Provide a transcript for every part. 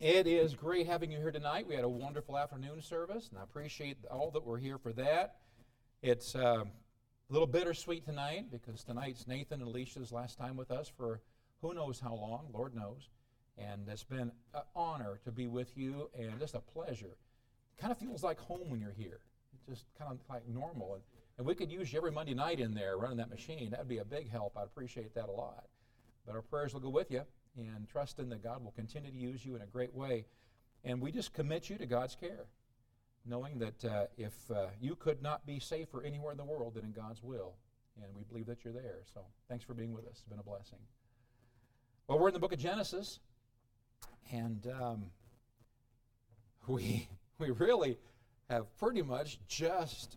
It is great having you here tonight. We had a wonderful afternoon service, and I appreciate all that were here for that. It's uh, a little bittersweet tonight because tonight's Nathan and Alicia's last time with us for who knows how long, Lord knows. And it's been an honor to be with you and just a pleasure. It kind of feels like home when you're here. It's just kind of like normal. And, and we could use you every Monday night in there running that machine. That would be a big help. I'd appreciate that a lot. But our prayers will go with you and trusting that God will continue to use you in a great way. And we just commit you to God's care, knowing that uh, if uh, you could not be safer anywhere in the world than in God's will, and we believe that you're there. So thanks for being with us. It's been a blessing. Well, we're in the book of Genesis, and um, we we really have pretty much just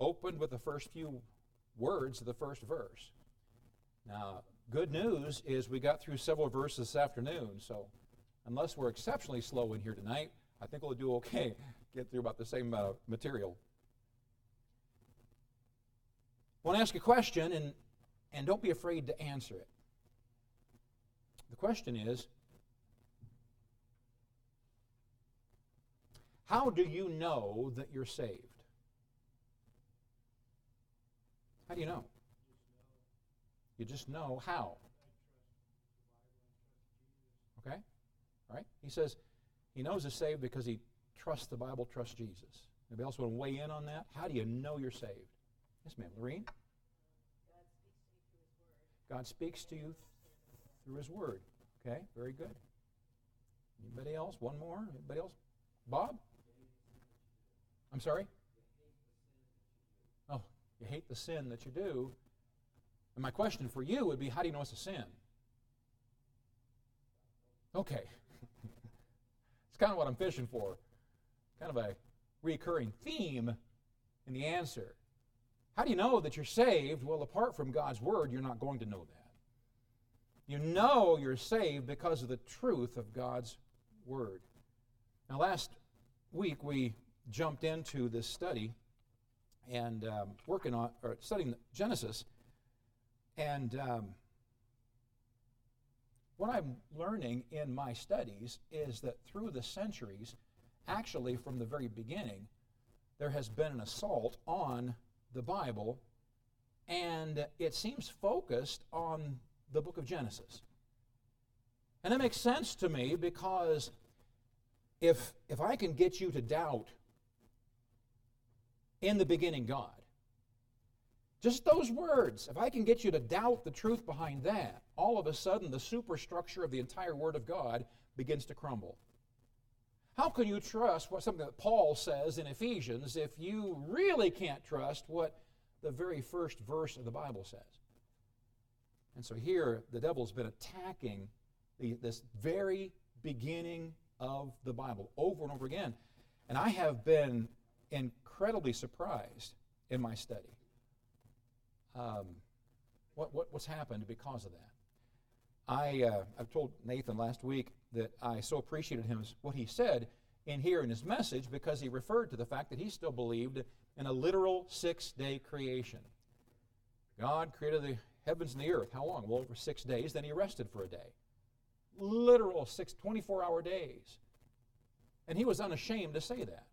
opened with the first few words of the first verse. Now, good news is we got through several verses this afternoon, so unless we're exceptionally slow in here tonight, I think we'll do okay. Get through about the same uh, material. I want to ask a question, and, and don't be afraid to answer it. The question is How do you know that you're saved? How do you know? You just know how. Okay? All right? He says he knows he's saved because he trusts the Bible, trusts Jesus. Anybody else want to weigh in on that? How do you know you're saved? Yes, ma'am. Lorene? God speaks to you through his word. Okay, very good. Anybody else? One more? Anybody else? Bob? I'm sorry? Oh, you hate the sin that you do. And my question for you would be how do you know it's a sin? Okay. it's kind of what I'm fishing for. Kind of a recurring theme in the answer. How do you know that you're saved? Well, apart from God's Word, you're not going to know that. You know you're saved because of the truth of God's Word. Now, last week we jumped into this study and um, working on, or studying Genesis. And um, what I'm learning in my studies is that through the centuries, actually from the very beginning, there has been an assault on the Bible, and it seems focused on the book of Genesis. And that makes sense to me because if, if I can get you to doubt in the beginning God, just those words, if I can get you to doubt the truth behind that, all of a sudden the superstructure of the entire Word of God begins to crumble. How can you trust what something that Paul says in Ephesians if you really can't trust what the very first verse of the Bible says? And so here the devil's been attacking the, this very beginning of the Bible over and over again. And I have been incredibly surprised in my study um, what, what, what's happened because of that. I, uh, I told Nathan last week that I so appreciated him what he said in here in his message because he referred to the fact that he still believed in a literal six day creation. God created the heavens and the earth. How long? Well, over six days. Then he rested for a day. Literal six, 24 hour days. And he was unashamed to say that.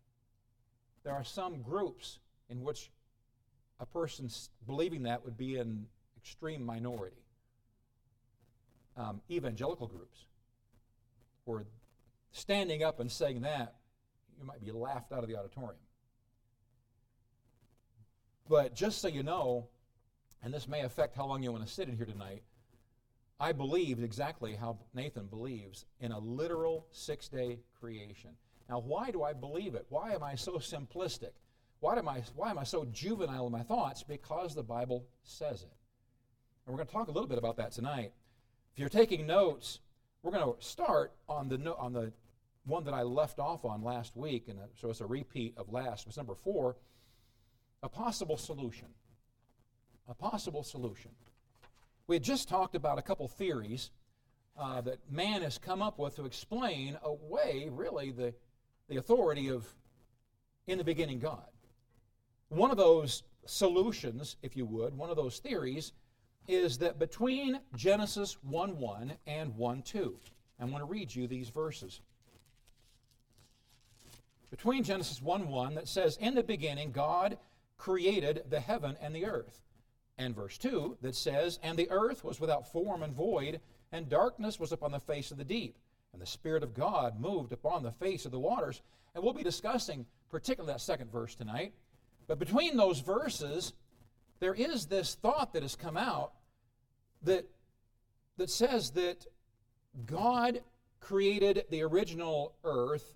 There are some groups in which a person believing that would be an extreme minority. Um, evangelical groups, where standing up and saying that, you might be laughed out of the auditorium. But just so you know, and this may affect how long you want to sit in here tonight, I believe exactly how Nathan believes in a literal six day creation. Now, why do I believe it? Why am I so simplistic? Why am I, why am I so juvenile in my thoughts? Because the Bible says it. And we're going to talk a little bit about that tonight. If you're taking notes, we're going to start on the, on the one that I left off on last week, and so it's a repeat of last. It's number four a possible solution. A possible solution. We had just talked about a couple theories uh, that man has come up with to explain away, really, the, the authority of in the beginning God. One of those solutions, if you would, one of those theories, is that between Genesis 1 1 and 1 2, I'm going to read you these verses. Between Genesis 1 1 that says, In the beginning, God created the heaven and the earth. And verse 2 that says, And the earth was without form and void, and darkness was upon the face of the deep. And the Spirit of God moved upon the face of the waters. And we'll be discussing particularly that second verse tonight. But between those verses, there is this thought that has come out that, that says that God created the original earth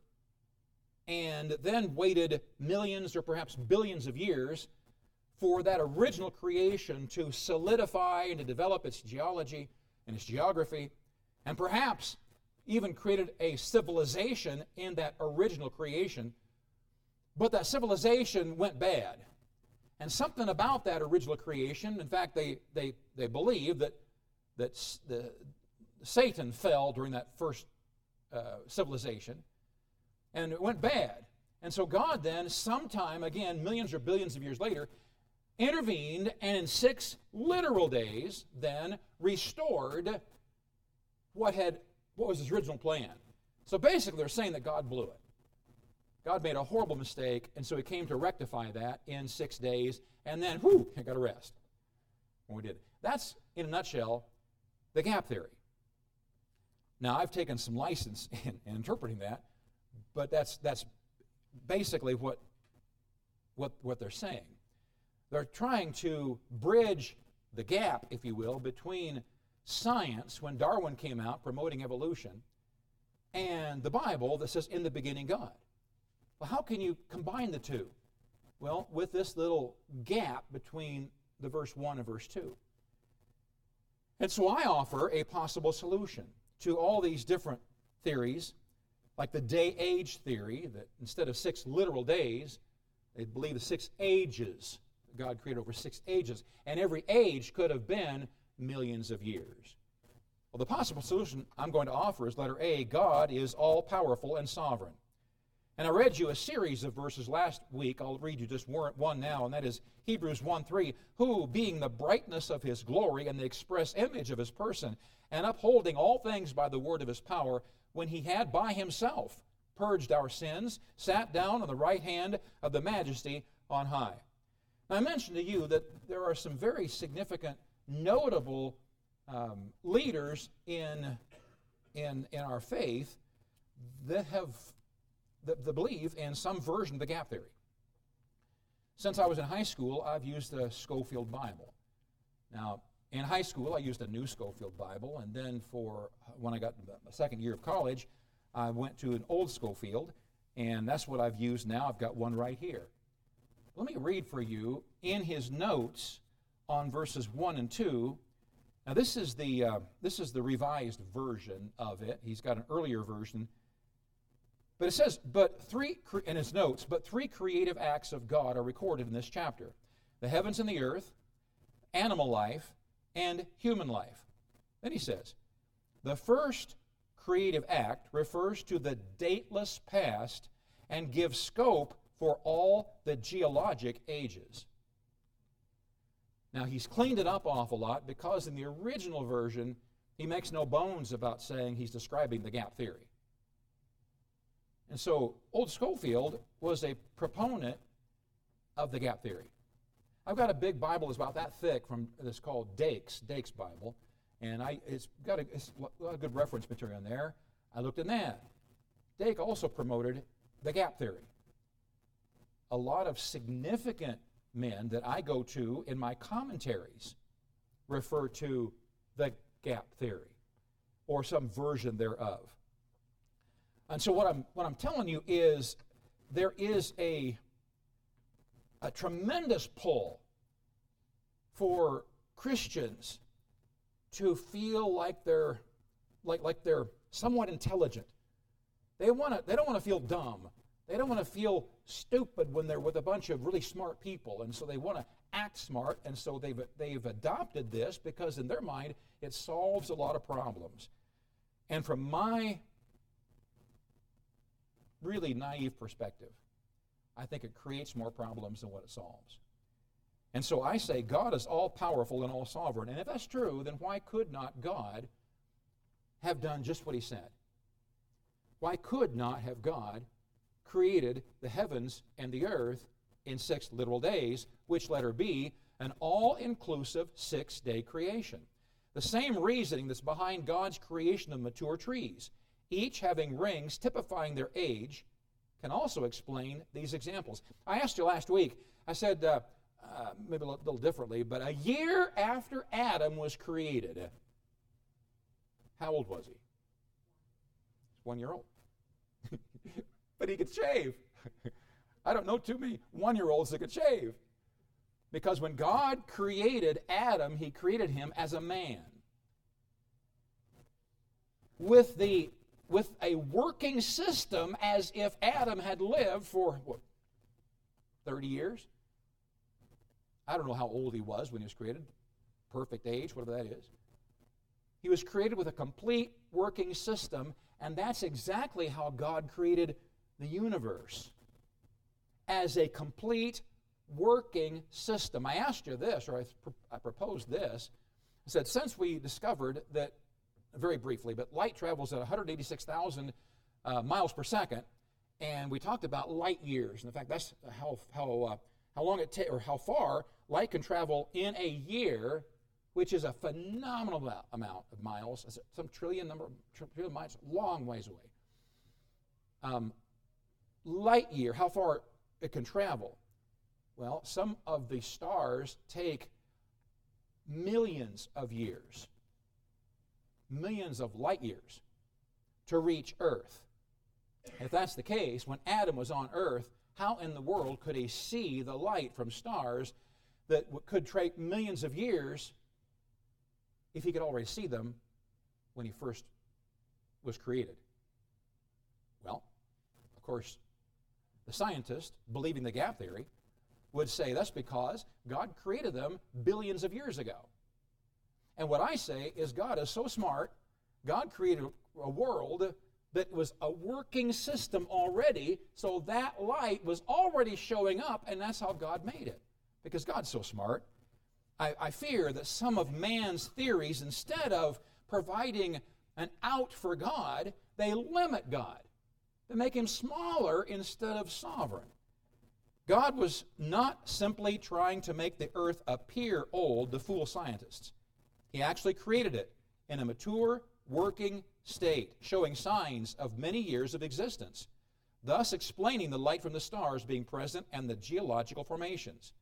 and then waited millions or perhaps billions of years for that original creation to solidify and to develop its geology and its geography, and perhaps even created a civilization in that original creation. But that civilization went bad. And something about that original creation, in fact, they, they, they believe that, that the, Satan fell during that first uh, civilization, and it went bad. And so God then, sometime, again, millions or billions of years later, intervened and in six literal days then restored what had what was his original plan. So basically they're saying that God blew it. God made a horrible mistake, and so he came to rectify that in six days, and then whoo, he got a rest when we did it. That's in a nutshell the gap theory. Now I've taken some license in, in interpreting that, but that's that's basically what what what they're saying. They're trying to bridge the gap, if you will, between science, when Darwin came out promoting evolution, and the Bible that says, in the beginning, God. Well, how can you combine the two? Well, with this little gap between the verse 1 and verse 2. And so I offer a possible solution to all these different theories, like the day age theory, that instead of six literal days, they believe the six ages God created over six ages, and every age could have been millions of years. Well, the possible solution I'm going to offer is letter A God is all powerful and sovereign. And I read you a series of verses last week. I'll read you just one now, and that is Hebrews 1 3. Who, being the brightness of his glory and the express image of his person, and upholding all things by the word of his power, when he had by himself purged our sins, sat down on the right hand of the majesty on high. Now, I mentioned to you that there are some very significant, notable um, leaders in, in, in our faith that have that, that believe in some version of the gap theory. Since I was in high school, I've used the Scofield Bible. Now, in high school, I used a new Scofield Bible, and then for when I got the second year of college, I went to an old Scofield, and that's what I've used now. I've got one right here. Let me read for you in his notes on verses 1 and 2. Now, this is the, uh, this is the revised version of it. He's got an earlier version. But it says, but three, in his notes, but three creative acts of God are recorded in this chapter the heavens and the earth, animal life, and human life. Then he says, the first creative act refers to the dateless past and gives scope for all the geologic ages. Now, he's cleaned it up awful lot because in the original version, he makes no bones about saying he's describing the gap theory. And so, Old Scofield was a proponent of the gap theory. I've got a big Bible that's about that thick from that's called Dake's, Dake's Bible, and I, it's got a, it's a good reference material in there. I looked in that. Dake also promoted the gap theory a lot of significant men that I go to in my commentaries refer to the gap theory or some version thereof. And so what I'm what I'm telling you is there is a a tremendous pull for Christians to feel like they're like like they're somewhat intelligent. They want to they don't want to feel dumb. They don't want to feel stupid when they're with a bunch of really smart people, and so they want to act smart, and so they've, they've adopted this because in their mind it solves a lot of problems. And from my really naive perspective, I think it creates more problems than what it solves. And so I say God is all powerful and all sovereign. And if that's true, then why could not God have done just what he said? Why could not have God created the heavens and the earth in six literal days, which letter B, an all inclusive six day creation? The same reasoning that's behind God's creation of mature trees, each having rings typifying their age, can also explain these examples. I asked you last week, I said, uh, uh, maybe a little differently, but a year after Adam was created, how old was he? One year old. but he could shave. I don't know too many one year olds that could shave. Because when God created Adam, he created him as a man. With, the, with a working system as if Adam had lived for, what, 30 years? I don't know how old he was when he was created, perfect age, whatever that is. He was created with a complete working system, and that's exactly how God created the universe as a complete working system. I asked you this, or I, I proposed this. I said, since we discovered that, very briefly, but light travels at 186,000 uh, miles per second, and we talked about light years. And in fact, that's how, how, uh, how long it takes, or how far light can travel in a year, which is a phenomenal amount of miles, some trillion number, trillion miles, long ways away. Um, light year, how far it can travel. Well, some of the stars take millions of years, millions of light years to reach Earth. If that's the case, when Adam was on Earth, how in the world could he see the light from stars that could take millions of years if he could already see them when he first was created? Well, of course, the scientist, believing the gap theory, would say that's because God created them billions of years ago. And what I say is God is so smart, God created a world that was a working system already, so that light was already showing up, and that's how God made it. Because God's so smart. I, I fear that some of man's theories, instead of providing an out for God, they limit God. They make him smaller instead of sovereign. God was not simply trying to make the earth appear old to fool scientists. He actually created it in a mature, working state, showing signs of many years of existence, thus explaining the light from the stars being present and the geological formations.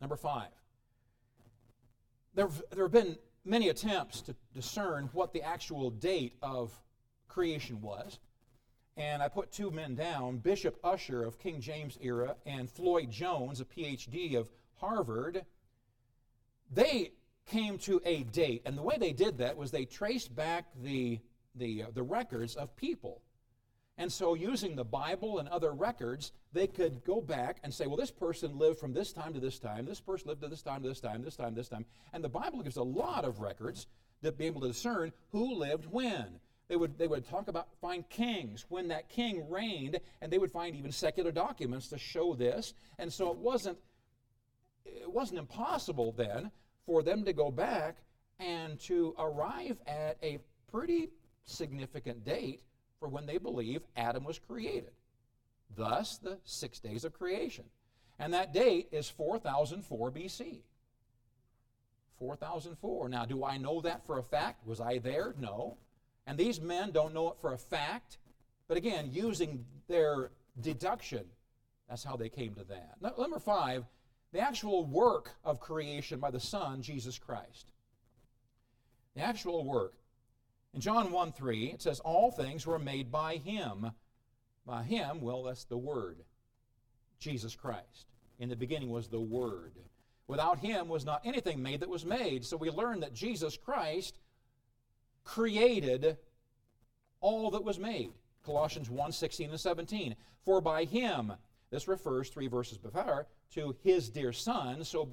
Number five, there, there have been many attempts to discern what the actual date of creation was. And I put two men down Bishop Ussher of King James era and Floyd Jones, a PhD of Harvard. They came to a date. And the way they did that was they traced back the, the, uh, the records of people. And so, using the Bible and other records, they could go back and say, well, this person lived from this time to this time, this person lived to this time to this time, this time, this time. And the Bible gives a lot of records to be able to discern who lived when. They would, they would talk about, find kings, when that king reigned, and they would find even secular documents to show this. And so it wasn't, it wasn't impossible then for them to go back and to arrive at a pretty significant date for when they believe Adam was created. Thus, the six days of creation. And that date is 4004 BC. 4004. Now, do I know that for a fact? Was I there? No. And these men don't know it for a fact. But again, using their deduction, that's how they came to that. Number five, the actual work of creation by the Son, Jesus Christ. The actual work. In John 1 3, it says, All things were made by him. By him, well, that's the Word, Jesus Christ. In the beginning was the Word. Without him was not anything made that was made. So we learn that Jesus Christ created all that was made. Colossians 1 16 and 17. For by him, this refers three verses before, to his dear Son. So,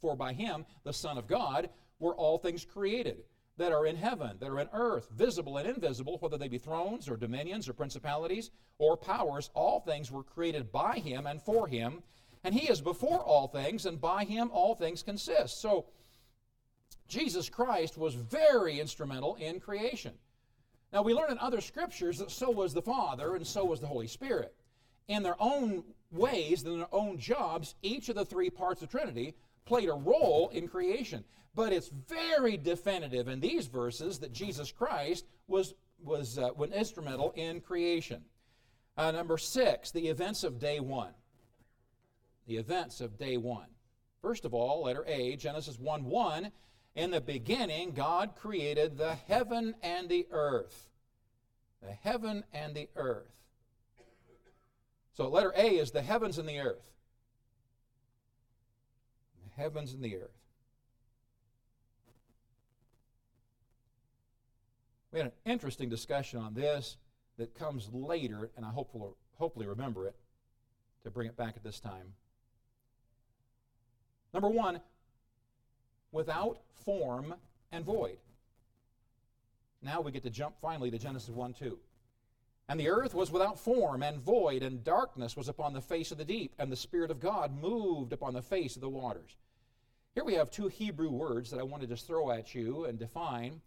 for by him, the Son of God, were all things created that are in heaven, that are in earth, visible and invisible, whether they be thrones or dominions or principalities or powers, all things were created by him and for him. And he is before all things, and by him all things consist. So, Jesus Christ was very instrumental in creation. Now, we learn in other scriptures that so was the Father and so was the Holy Spirit. In their own ways, in their own jobs, each of the three parts of Trinity played a role in creation. But it's very definitive in these verses that Jesus Christ was, was, uh, was instrumental in creation. Uh, number six, the events of day one. The events of day one. First of all, letter A, Genesis 1 1. In the beginning, God created the heaven and the earth. The heaven and the earth. So, letter A is the heavens and the earth. The heavens and the earth. We had an interesting discussion on this that comes later, and I hope we'll hopefully remember it to bring it back at this time. Number one, without form and void. Now we get to jump finally to Genesis 1 2. And the earth was without form and void, and darkness was upon the face of the deep, and the Spirit of God moved upon the face of the waters. Here we have two Hebrew words that I want to just throw at you and define.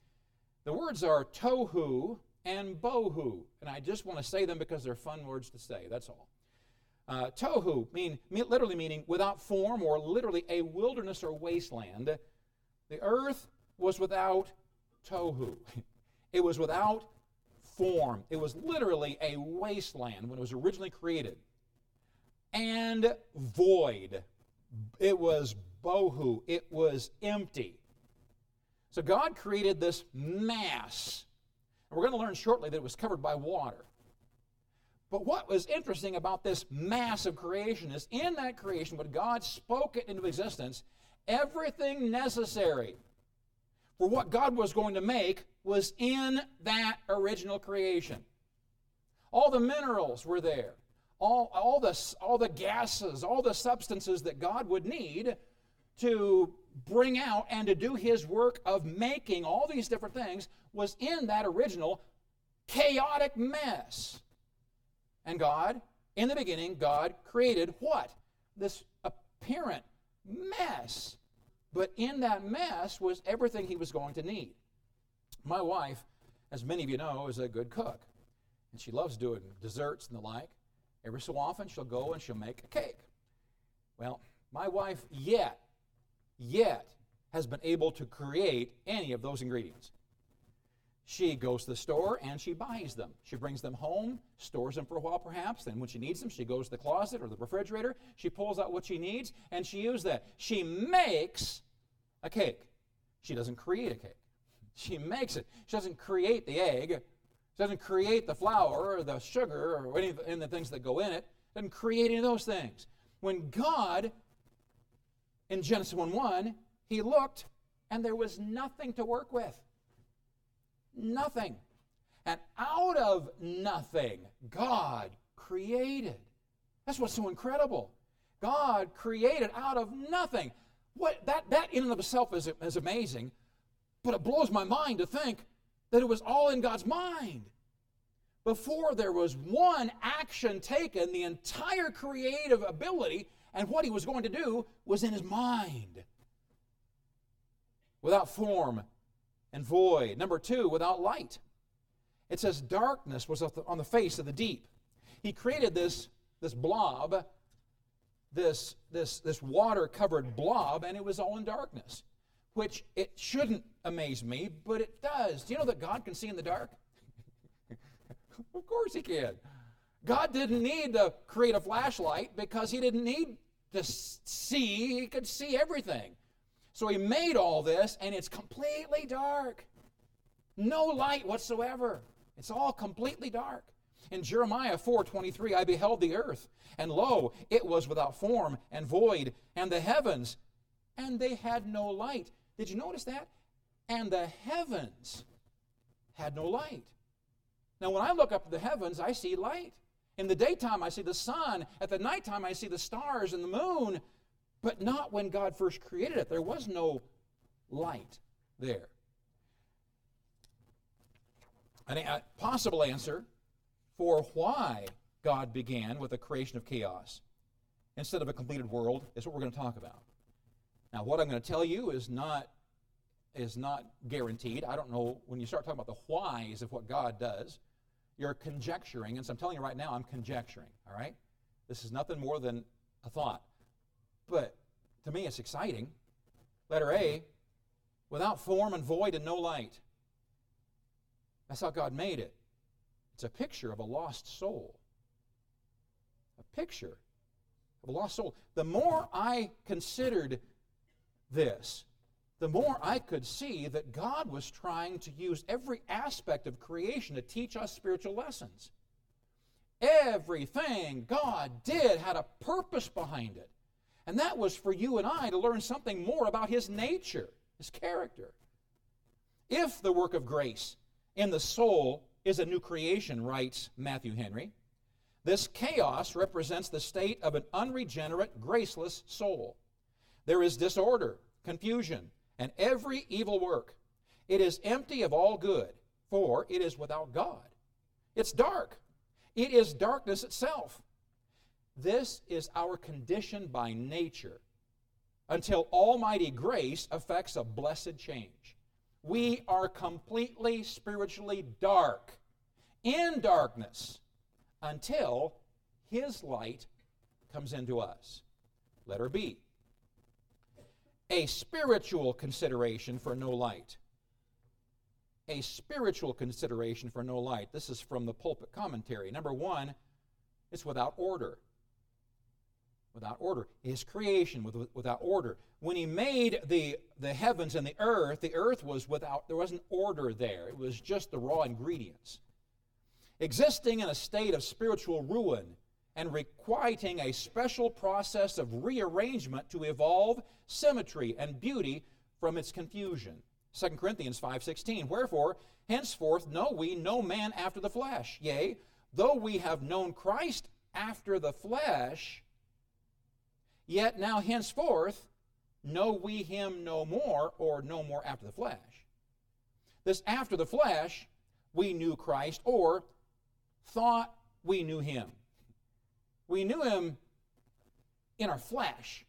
The words are tohu and bohu, and I just want to say them because they're fun words to say, that's all. Uh, tohu, mean, literally meaning without form or literally a wilderness or wasteland. The earth was without tohu. It was without form. It was literally a wasteland when it was originally created. And void. It was bohu. It was empty. So God created this mass. And we're going to learn shortly that it was covered by water. But what was interesting about this mass of creation is in that creation, when God spoke it into existence, everything necessary for what God was going to make was in that original creation. All the minerals were there. All, all, the, all the gases, all the substances that God would need to bring out and to do his work of making all these different things was in that original chaotic mess. And God, in the beginning, God created what? This apparent mess. But in that mess was everything he was going to need. My wife, as many of you know, is a good cook. And she loves doing desserts and the like. Every so often, she'll go and she'll make a cake. Well, my wife yet, yet has been able to create any of those ingredients. She goes to the store and she buys them. She brings them home, stores them for a while perhaps. Then, when she needs them, she goes to the closet or the refrigerator. She pulls out what she needs and she uses that. She makes a cake. She doesn't create a cake, she makes it. She doesn't create the egg, she doesn't create the flour or the sugar or any of the things that go in it. Doesn't create any of those things. When God, in Genesis 1 1, he looked and there was nothing to work with. Nothing. And out of nothing, God created. That's what's so incredible. God created out of nothing. What, that, that in and of itself is, is amazing, but it blows my mind to think that it was all in God's mind. Before there was one action taken, the entire creative ability and what he was going to do was in his mind. Without form and void. Number two, without light. It says darkness was on the face of the deep. He created this, this blob, this, this, this water covered blob, and it was all in darkness, which it shouldn't amaze me, but it does. Do you know that God can see in the dark? of course He can. God didn't need to create a flashlight because He didn't need to see, He could see everything. So he made all this, and it's completely dark. No light whatsoever. It's all completely dark. In Jeremiah 4:23, I beheld the earth, and lo, it was without form and void, and the heavens, and they had no light. Did you notice that? And the heavens had no light. Now, when I look up the heavens, I see light. In the daytime, I see the sun. At the nighttime, I see the stars and the moon but not when God first created it. There was no light there. A possible answer for why God began with the creation of chaos instead of a completed world is what we're going to talk about. Now, what I'm going to tell you is not is not guaranteed. I don't know when you start talking about the whys of what God does, you're conjecturing. And so I'm telling you right now, I'm conjecturing, all right? This is nothing more than a thought. But to me, it's exciting. Letter A, without form and void and no light. That's how God made it. It's a picture of a lost soul. A picture of a lost soul. The more I considered this, the more I could see that God was trying to use every aspect of creation to teach us spiritual lessons. Everything God did had a purpose behind it. And that was for you and I to learn something more about His nature, His character. If the work of grace in the soul is a new creation, writes Matthew Henry, this chaos represents the state of an unregenerate, graceless soul. There is disorder, confusion, and every evil work. It is empty of all good, for it is without God. It's dark. It is darkness itself. This is our condition by nature until Almighty grace affects a blessed change. We are completely spiritually dark, in darkness, until His light comes into us. Letter B. A spiritual consideration for no light. A spiritual consideration for no light. This is from the pulpit commentary. Number one, it's without order without order. His creation with, without order. When he made the, the heavens and the earth, the earth was without, there wasn't order there. It was just the raw ingredients. Existing in a state of spiritual ruin and requiting a special process of rearrangement to evolve symmetry and beauty from its confusion. 2 Corinthians 5:16 Wherefore henceforth know we no man after the flesh yea though we have known Christ after the flesh Yet now henceforth know we him no more, or no more after the flesh. This after the flesh, we knew Christ, or thought we knew him. We knew him in our flesh.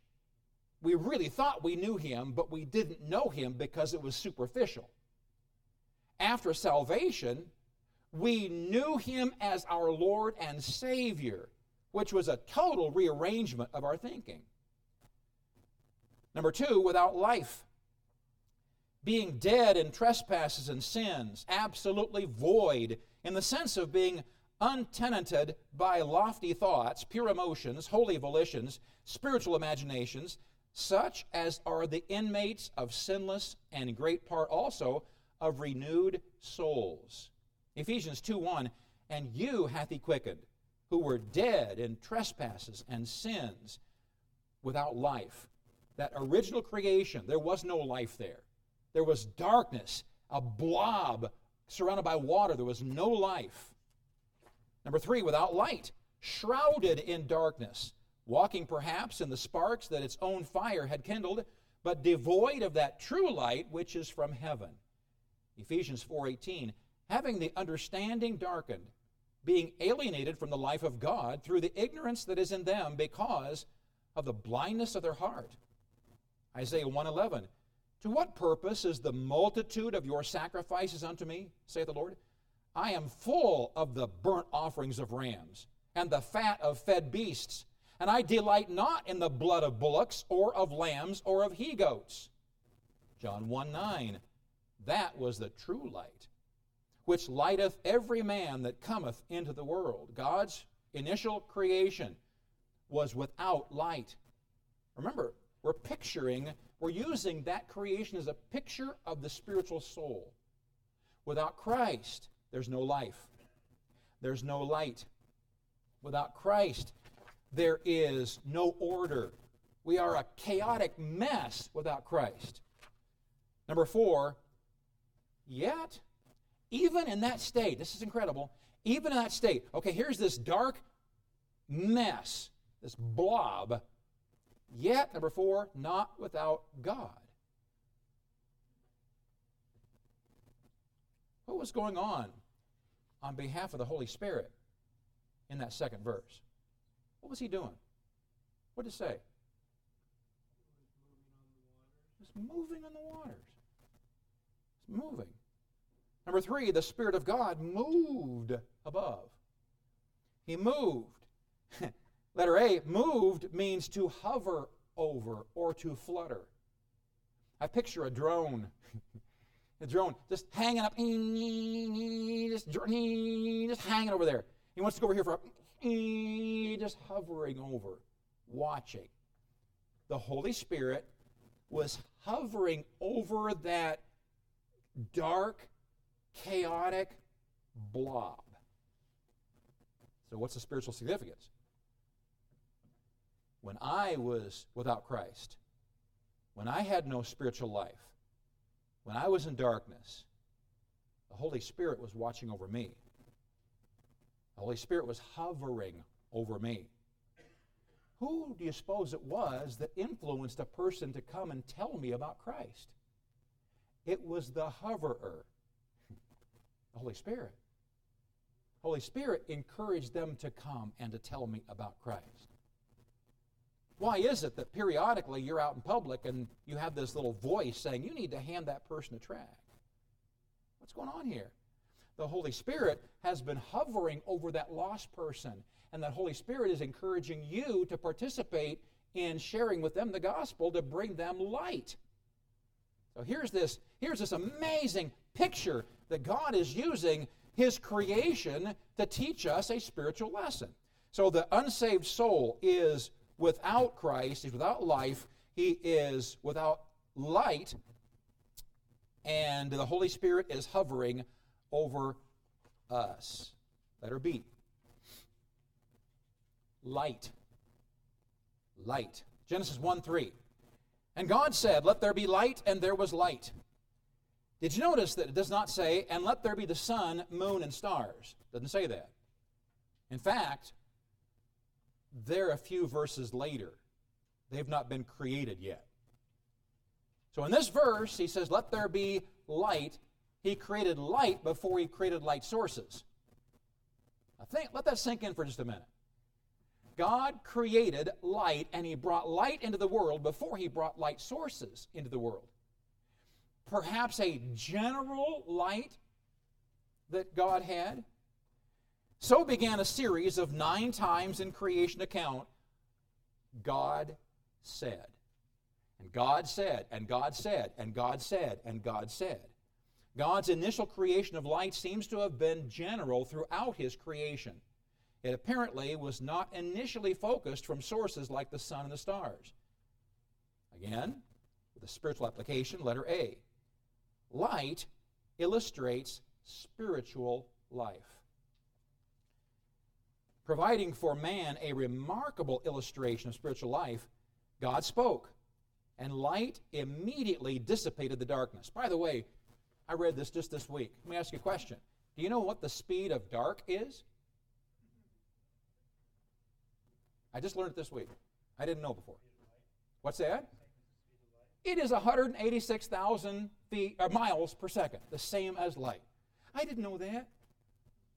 We really thought we knew him, but we didn't know him because it was superficial. After salvation, we knew him as our Lord and Savior which was a total rearrangement of our thinking. Number two, without life. Being dead in trespasses and sins, absolutely void in the sense of being untenanted by lofty thoughts, pure emotions, holy volitions, spiritual imaginations, such as are the inmates of sinless and great part also of renewed souls. Ephesians 2 1, and you hath he quickened who were dead in trespasses and sins without life. That original creation, there was no life there. There was darkness, a blob surrounded by water. There was no life. Number three, without light, shrouded in darkness, walking perhaps in the sparks that its own fire had kindled, but devoid of that true light which is from heaven. Ephesians 4:18, having the understanding darkened, being alienated from the life of God through the ignorance that is in them because of the blindness of their heart. Isaiah 111. To what purpose is the multitude of your sacrifices unto me, saith the Lord? I am full of the burnt offerings of rams and the fat of fed beasts, and I delight not in the blood of bullocks or of lambs or of he goats. John 1 9. That was the true light which lighteth every man that cometh into the world. God's initial creation was without light. Remember, we're picturing, we're using that creation as a picture of the spiritual soul. Without Christ, there's no life, there's no light. Without Christ, there is no order. We are a chaotic mess without Christ. Number four, yet even in that state, this is incredible, even in that state, okay, here's this dark mess, this blob, yet, number four, not without God. What was going on on behalf of the Holy Spirit in that second verse? What was he doing? What did it say? Was moving on the waters. It's moving. Number three, the Spirit of God moved above. He moved. Letter A, moved means to hover over or to flutter. I picture a drone. a drone just hanging up, just, just hanging over there. He wants to go over here for a, just hovering over, watching. The Holy Spirit was hovering over that dark, chaotic blob. So, what's the spiritual significance? When I was without Christ, when I had no spiritual life, when I was in darkness, the Holy Spirit was watching over me. The Holy Spirit was hovering over me. Who do you suppose it was that influenced a person to come and tell me about Christ? It was the hoverer, the Holy Spirit. Holy Spirit encouraged them to come and to tell me about Christ. Why is it that periodically you're out in public and you have this little voice saying, you need to hand that person a tract? What's going on here? The Holy Spirit has been hovering over that lost person, and that Holy Spirit is encouraging you to participate in sharing with them the gospel to bring them light. So here's this, here's this amazing picture that God is using his creation to teach us a spiritual lesson. So the unsaved soul is without Christ, he's without life, he is without light, and the Holy Spirit is hovering over us. Letter B. Light. Light. Genesis 1 3. And God said, Let there be light, and there was light. Did you notice that it does not say, and let there be the sun, moon, and stars? It doesn't say that. In fact, they're a few verses later. They've not been created yet. So in this verse, he says, Let there be light. He created light before he created light sources. Think, let that sink in for just a minute. God created light and he brought light into the world before he brought light sources into the world. Perhaps a general light that God had so began a series of nine times in creation account God said. And God said, and God said, and God said, and God said. God's initial creation of light seems to have been general throughout his creation. It apparently was not initially focused from sources like the sun and the stars. Again, a spiritual application, letter A. Light illustrates spiritual life providing for man a remarkable illustration of spiritual life, God spoke, and light immediately dissipated the darkness. By the way, I read this just this week. Let me ask you a question. Do you know what the speed of dark is? I just learned it this week. I didn't know before. What's that? It is 186,000 feet uh, miles per second, the same as light. I didn't know that.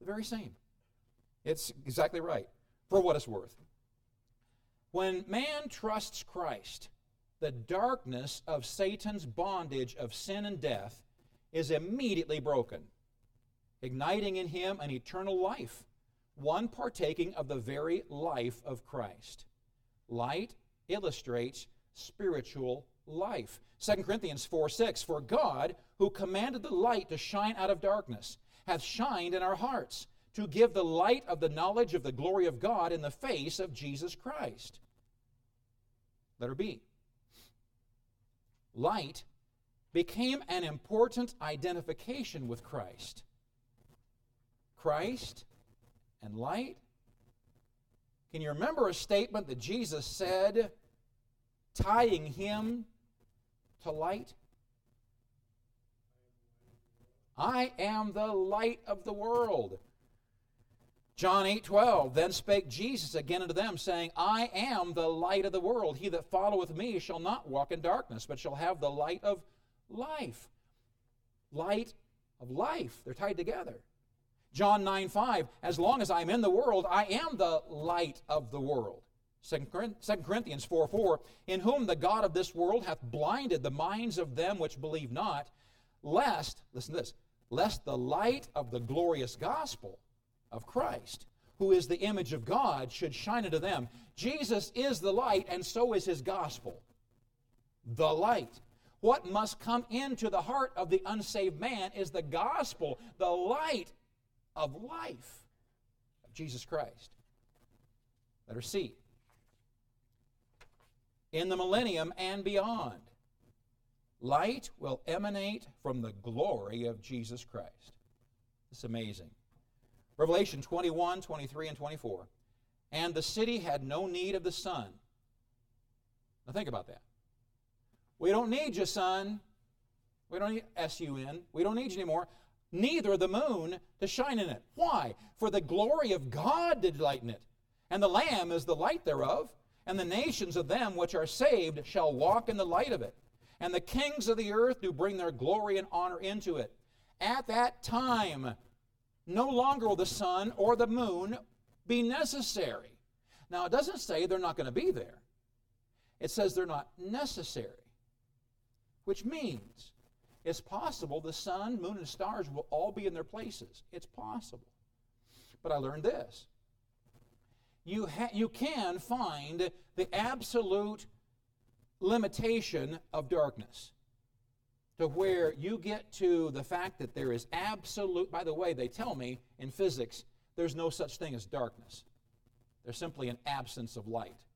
The very same. It's exactly right, for what it's worth. When man trusts Christ, the darkness of Satan's bondage of sin and death is immediately broken, igniting in him an eternal life, one partaking of the very life of Christ. Light illustrates spiritual life. 2 Corinthians 4 6 For God, who commanded the light to shine out of darkness, hath shined in our hearts to give the light of the knowledge of the glory of God in the face of Jesus Christ. Letter B. Light became an important identification with Christ. Christ and light. Can you remember a statement that Jesus said tying him to light? I am the light of the world. John 8 12, then spake Jesus again unto them, saying, I am the light of the world. He that followeth me shall not walk in darkness, but shall have the light of life. Light of life. They're tied together. John 9 5, as long as I'm in the world, I am the light of the world. 2 Corinthians 4 4, in whom the God of this world hath blinded the minds of them which believe not, lest, listen to this, lest the light of the glorious gospel of Christ, who is the image of God, should shine into them. Jesus is the light, and so is his gospel. The light. What must come into the heart of the unsaved man is the gospel, the light of life of Jesus Christ. Letter C. In the millennium and beyond, light will emanate from the glory of Jesus Christ. It's amazing. Revelation 21, 23, and 24. And the city had no need of the sun. Now think about that. We don't need you, sun. We don't need S-U-N. We don't need you anymore. Neither the moon to shine in it. Why? For the glory of God did lighten it. And the Lamb is the light thereof. And the nations of them which are saved shall walk in the light of it. And the kings of the earth do bring their glory and honor into it. At that time, no longer will the sun or the moon be necessary. Now, it doesn't say they're not going to be there, it says they're not necessary, which means it's possible the sun, moon, and stars will all be in their places. It's possible. But I learned this. You, ha- you can find the absolute limitation of darkness to where you get to the fact that there is absolute, by the way, they tell me in physics, there's no such thing as darkness. There's simply an absence of light.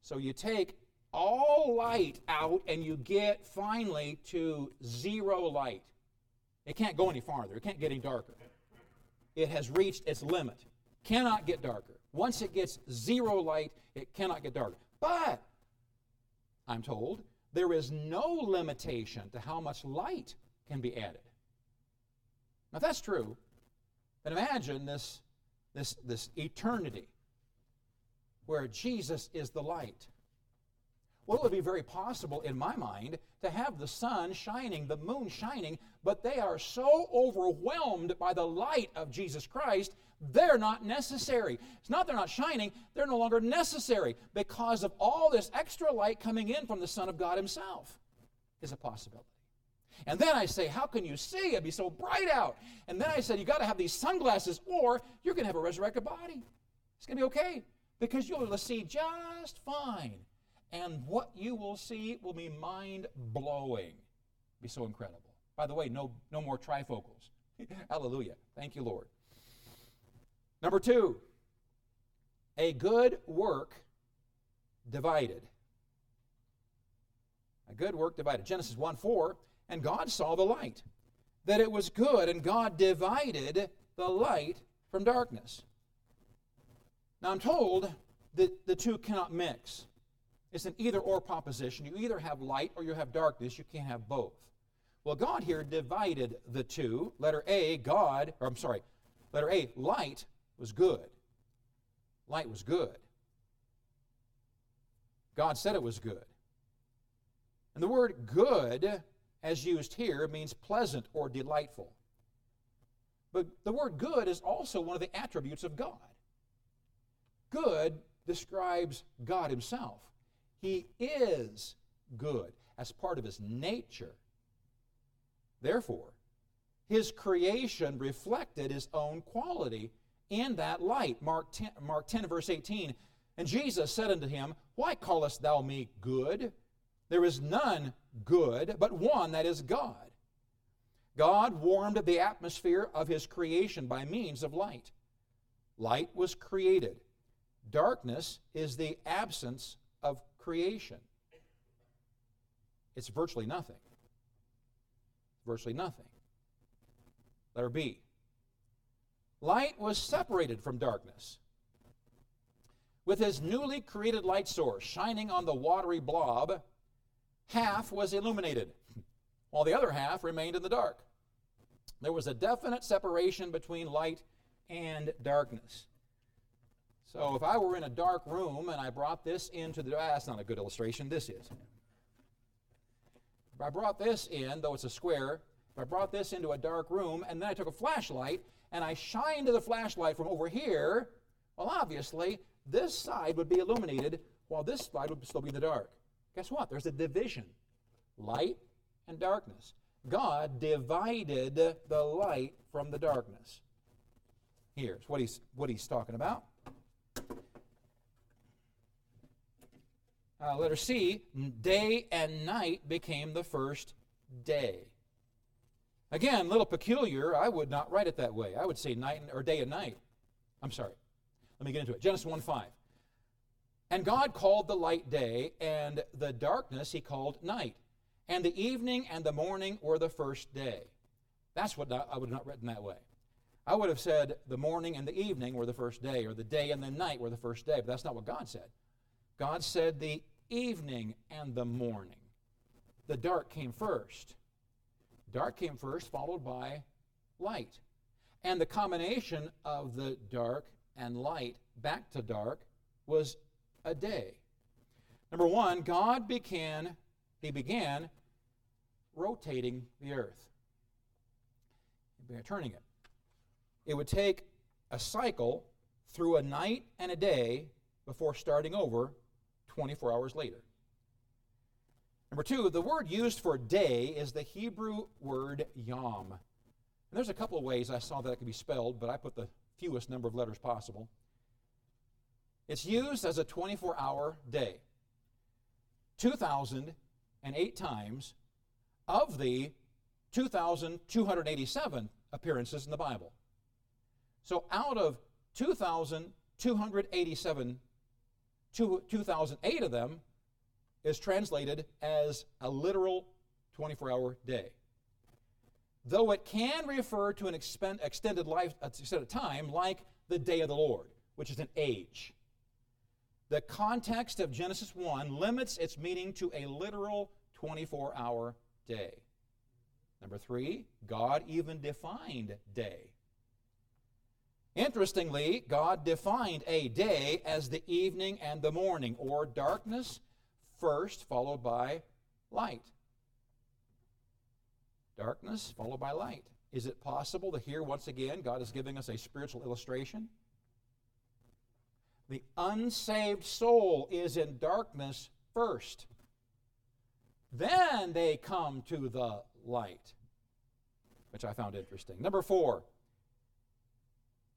So you take all light out and you get finally to zero light. It can't go any farther, it can't get any darker. It has reached its limit. Cannot get darker. Once it gets zero light, it cannot get darker. But, I'm told, there is no limitation to how much light can be added. Now, if that's true, then imagine this, this, this eternity where Jesus is the light. Well, it would be very possible, in my mind, to have the sun shining, the moon shining, but they are so overwhelmed by the light of Jesus Christ, they're not necessary. It's not they're not shining, they're no longer necessary because of all this extra light coming in from the Son of God Himself, is a possibility. And then I say, How can you see? It'd be so bright out. And then I said, You got to have these sunglasses, or you're going to have a resurrected body. It's going to be okay because you'll be able to see just fine and what you will see will be mind blowing. Be so incredible. By the way, no, no more trifocals. Hallelujah. Thank you, Lord. Number two, a good work divided. A good work divided. Genesis 1 4, and God saw the light, that it was good, and God divided the light from darkness. Now I'm told that the two cannot mix. It's an either or proposition. You either have light or you have darkness. You can't have both. Well, God here divided the two. Letter A, God, or I'm sorry, letter A, light was good. Light was good. God said it was good. And the word good, as used here, means pleasant or delightful. But the word good is also one of the attributes of God. Good describes God Himself. He is good as part of his nature. Therefore, his creation reflected his own quality in that light. Mark 10, Mark 10 verse 18. And Jesus said unto him, Why callest thou me good? There is none good, but one that is God. God warmed the atmosphere of his creation by means of light. Light was created. Darkness is the absence creation. It's virtually nothing. Virtually nothing. Letter B. Light was separated from darkness. With his newly created light source shining on the watery blob, half was illuminated, while the other half remained in the dark. There was a definite separation between light and darkness. So if I were in a dark room and I brought this into the, that's not a good illustration, this is. If I brought this in, though it's a square, if I brought this into a dark room and then I took a flashlight and I shined the flashlight from over here, well, obviously, this side would be illuminated while this side would still be in the dark. Guess what? There's a division light and darkness. God divided the light from the darkness. Here's what he's, what he's talking about. Uh, letter C, day and night became the first day. Again, little peculiar. I would not write it that way. I would say night or day and night. I'm sorry. Let me get into it. Genesis 1 5. And God called the light day, and the darkness he called night. And the evening and the morning were the first day. That's what I would have not written that way. I would have said the morning and the evening were the first day, or the day and the night were the first day, but that's not what God said. God said the evening and the morning. The dark came first. Dark came first, followed by light. And the combination of the dark and light back to dark was a day. Number one, God began, He began rotating the earth. Turning it. It would take a cycle through a night and a day before starting over 24 hours later. Number two, the word used for day is the Hebrew word yom. And there's a couple of ways I saw that it could be spelled, but I put the fewest number of letters possible. It's used as a 24 hour day. 2,008 times of the 2,287 appearances in the Bible. So out of 2,287, 2,008 of them is translated as a literal 24 hour day. Though it can refer to an extended life, uh, extended time, like the day of the Lord, which is an age. The context of Genesis 1 limits its meaning to a literal 24 hour day. Number three, God even defined day. Interestingly, God defined a day as the evening and the morning, or darkness first, followed by light. Darkness followed by light. Is it possible to hear once again God is giving us a spiritual illustration? The unsaved soul is in darkness first. Then they come to the light, which I found interesting. Number four,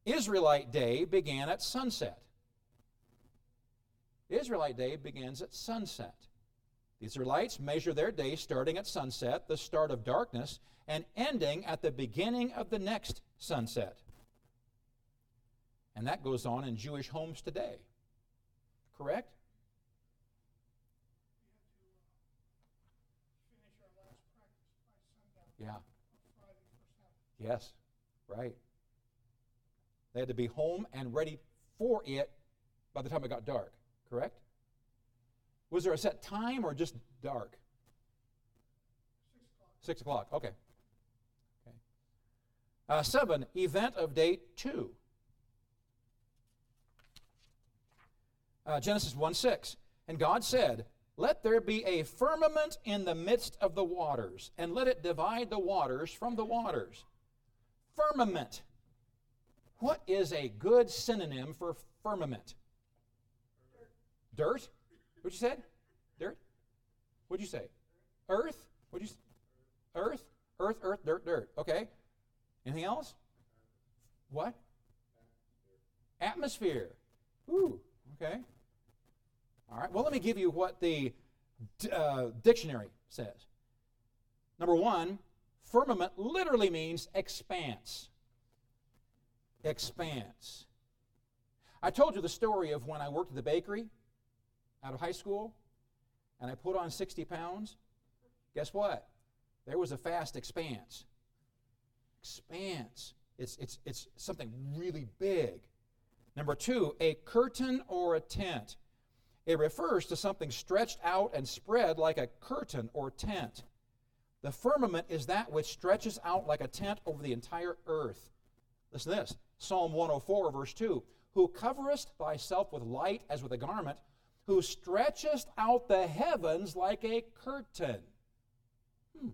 Israelite day began at sunset. Israelite day begins at sunset. The Israelites measure their day starting at sunset, the start of darkness, and ending at the beginning of the next sunset. And that goes on in Jewish homes today. Correct? Yeah. Yes, right. They had to be home and ready for it by the time it got dark, correct? Was there a set time or just dark? Six o'clock. Okay. Okay. Uh, seven, event of day two. Uh, Genesis 1 6. And God said, Let there be a firmament in the midst of the waters, and let it divide the waters from the waters. Firmament. What is a good synonym for firmament? Dirt? What'd you said? Dirt? What'd you say? Earth? What'd you say? Earth? Earth, earth, dirt, dirt. Okay. Anything else? What? Atmosphere. Ooh, okay. All right, well, let me give you what the uh, dictionary says. Number one, firmament literally means expanse. Expanse. I told you the story of when I worked at the bakery out of high school and I put on 60 pounds. Guess what? There was a fast expanse. Expanse. It's, it's, it's something really big. Number two, a curtain or a tent. It refers to something stretched out and spread like a curtain or tent. The firmament is that which stretches out like a tent over the entire earth. Listen to this Psalm 104, verse 2 Who coverest thyself with light as with a garment, who stretchest out the heavens like a curtain. Hmm.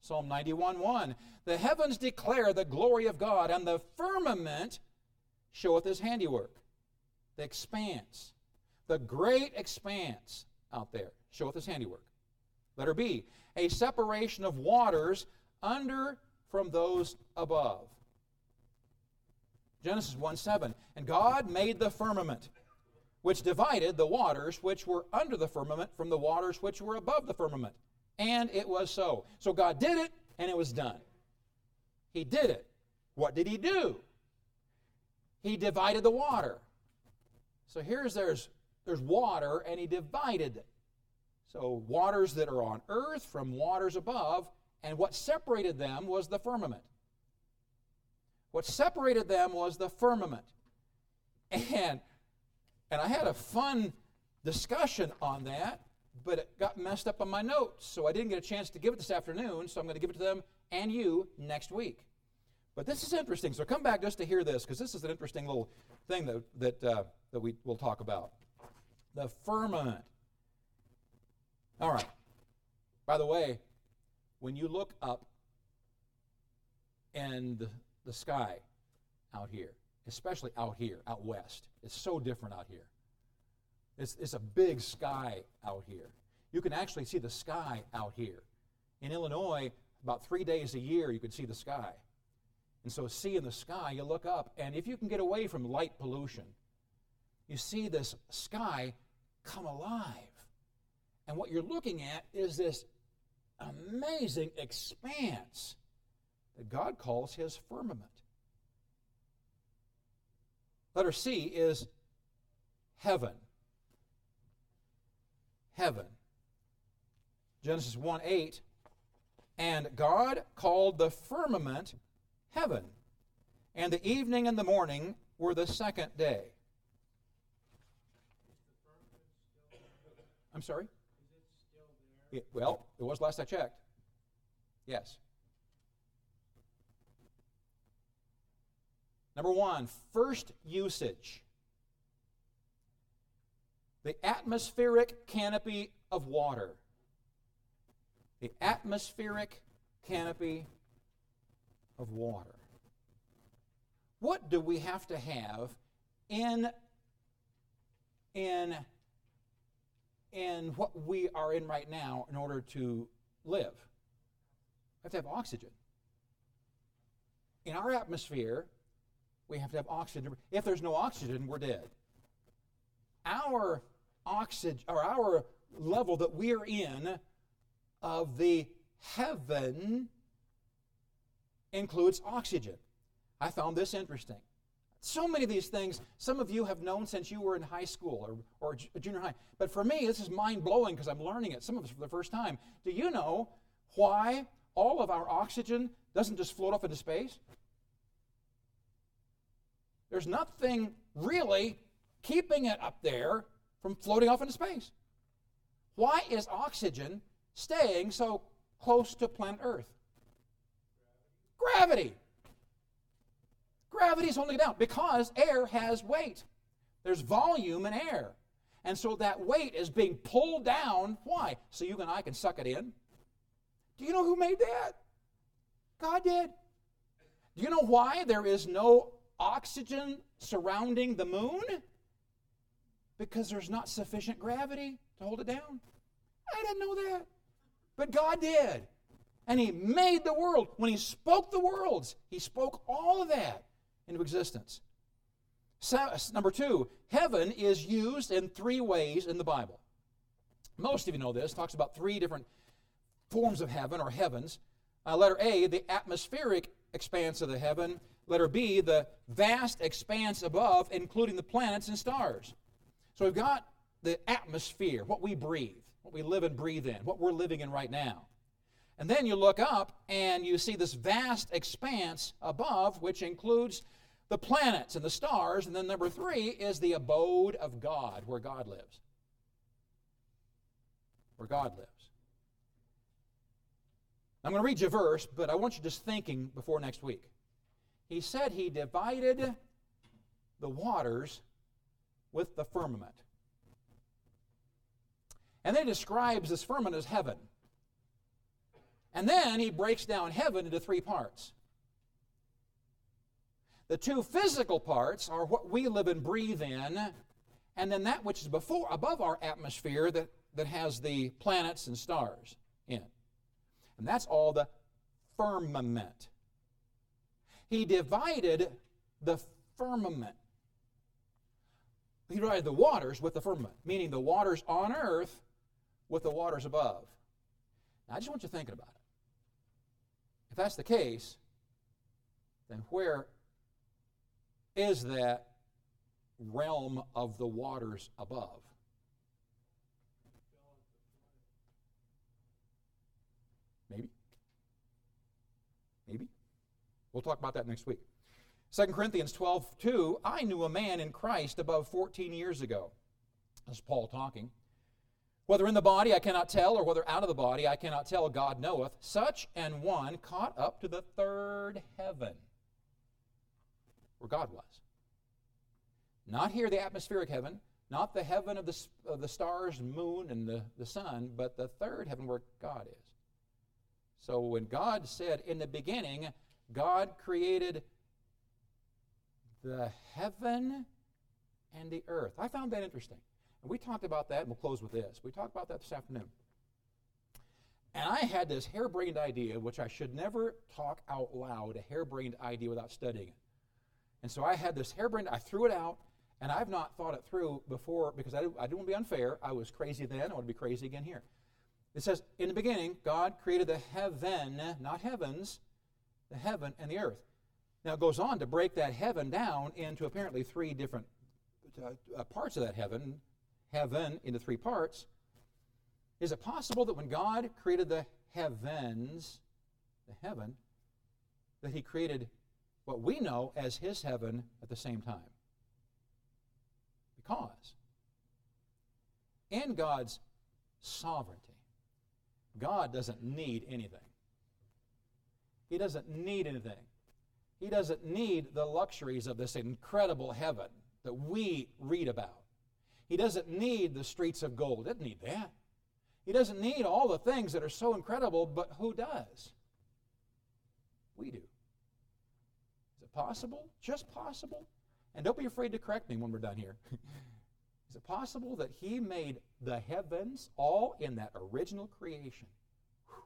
Psalm 91 1 The heavens declare the glory of God, and the firmament showeth his handiwork. The expanse the great expanse out there showeth his handiwork. Letter B, a separation of waters under from those above. Genesis 1 7. And God made the firmament, which divided the waters which were under the firmament from the waters which were above the firmament. And it was so. So God did it, and it was done. He did it. What did He do? He divided the water. So here's there's there's water, and He divided it. So waters that are on earth from waters above, and what separated them was the firmament. What separated them was the firmament. And, and I had a fun discussion on that, but it got messed up on my notes. So I didn't get a chance to give it this afternoon, so I'm going to give it to them and you next week. But this is interesting. So come back just to hear this, because this is an interesting little thing that, that, uh, that we will talk about. The firmament. All right. By the way, when you look up and the sky out here, especially out here, out west. It's so different out here. It's, it's a big sky out here. You can actually see the sky out here. In Illinois, about three days a year, you can see the sky. And so, seeing the sky, you look up, and if you can get away from light pollution, you see this sky come alive. And what you're looking at is this amazing expanse that God calls his firmament. Letter C is heaven. Heaven. Genesis 1 8. And God called the firmament heaven, and the evening and the morning were the second day. I'm sorry? It, well, it was last I checked. Yes. Number one, first usage. The atmospheric canopy of water. The atmospheric canopy of water. What do we have to have in, in, in what we are in right now in order to live? We have to have oxygen. In our atmosphere, we have to have oxygen. If there's no oxygen, we're dead. Our oxygen, or our level that we're in of the heaven includes oxygen. I found this interesting. So many of these things, some of you have known since you were in high school or, or junior high. But for me, this is mind blowing because I'm learning it, some of us for the first time. Do you know why all of our oxygen doesn't just float off into space? There's nothing really keeping it up there from floating off into space. Why is oxygen staying so close to planet Earth? Gravity. Gravity is holding it down because air has weight. There's volume in air. And so that weight is being pulled down. Why? So you and I can suck it in. Do you know who made that? God did. Do you know why there is no oxygen surrounding the moon? Because there's not sufficient gravity to hold it down. I didn't know that. But God did. And He made the world. When He spoke the worlds, He spoke all of that into existence. So, number two, heaven is used in three ways in the Bible. Most of you know this, talks about three different forms of heaven or heavens. Uh, letter A, the atmospheric expanse of the heaven. Letter B, the vast expanse above, including the planets and stars. So we've got the atmosphere, what we breathe, what we live and breathe in, what we're living in right now. And then you look up and you see this vast expanse above, which includes the planets and the stars. And then number three is the abode of God, where God lives. Where God lives. I'm going to read you a verse, but I want you just thinking before next week. He said he divided the waters with the firmament. And then he describes this firmament as heaven. And then he breaks down heaven into three parts. The two physical parts are what we live and breathe in, and then that which is before above our atmosphere that, that has the planets and stars. in. And that's all the firmament. He divided the firmament. He divided the waters with the firmament, meaning the waters on earth with the waters above. Now, I just want you thinking about it. If that's the case, then where is that realm of the waters above? Maybe. Maybe. We'll talk about that next week. 2 Corinthians 12, 2, I knew a man in Christ above 14 years ago. That's Paul talking. Whether in the body I cannot tell, or whether out of the body I cannot tell, God knoweth. Such an one caught up to the third heaven, where God was. Not here, the atmospheric heaven, not the heaven of the, of the stars moon and the, the sun, but the third heaven where God is. So when God said, in the beginning, God created the heaven and the earth. I found that interesting. And we talked about that, and we'll close with this. We talked about that this afternoon. And I had this harebrained idea, which I should never talk out loud, a harebrained idea without studying it. And so I had this harebrained, I threw it out, and I've not thought it through before because I, I didn't want to be unfair. I was crazy then, I want to be crazy again here. It says, In the beginning, God created the heaven, not heavens, the heaven and the earth. Now it goes on to break that heaven down into apparently three different uh, uh, parts of that heaven, heaven into three parts. Is it possible that when God created the heavens, the heaven, that He created what we know as His heaven at the same time? Because in God's sovereignty, God doesn't need anything. He doesn't need anything. He doesn't need the luxuries of this incredible heaven that we read about. He doesn't need the streets of gold. He doesn't need that. He doesn't need all the things that are so incredible, but who does? We do. Is it possible? Just possible? And don't be afraid to correct me when we're done here. Is it possible that He made the heavens all in that original creation? Whew.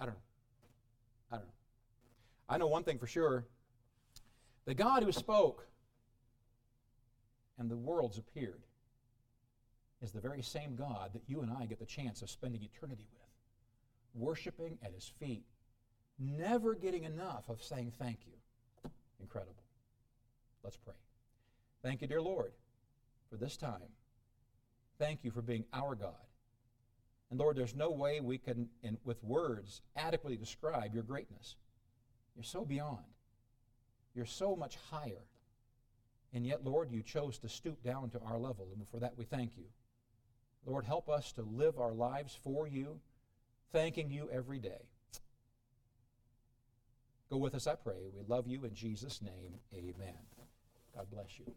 I don't know. I don't know. I know one thing for sure the God who spoke and the worlds appeared is the very same God that you and I get the chance of spending eternity with, worshiping at his feet, never getting enough of saying thank you. Incredible. Let's pray. Thank you, dear Lord, for this time. Thank you for being our God. And Lord, there's no way we can, in, with words, adequately describe your greatness. You're so beyond. You're so much higher. And yet, Lord, you chose to stoop down to our level, and for that we thank you. Lord, help us to live our lives for you, thanking you every day. Go with us, I pray. We love you in Jesus' name. Amen. God bless you.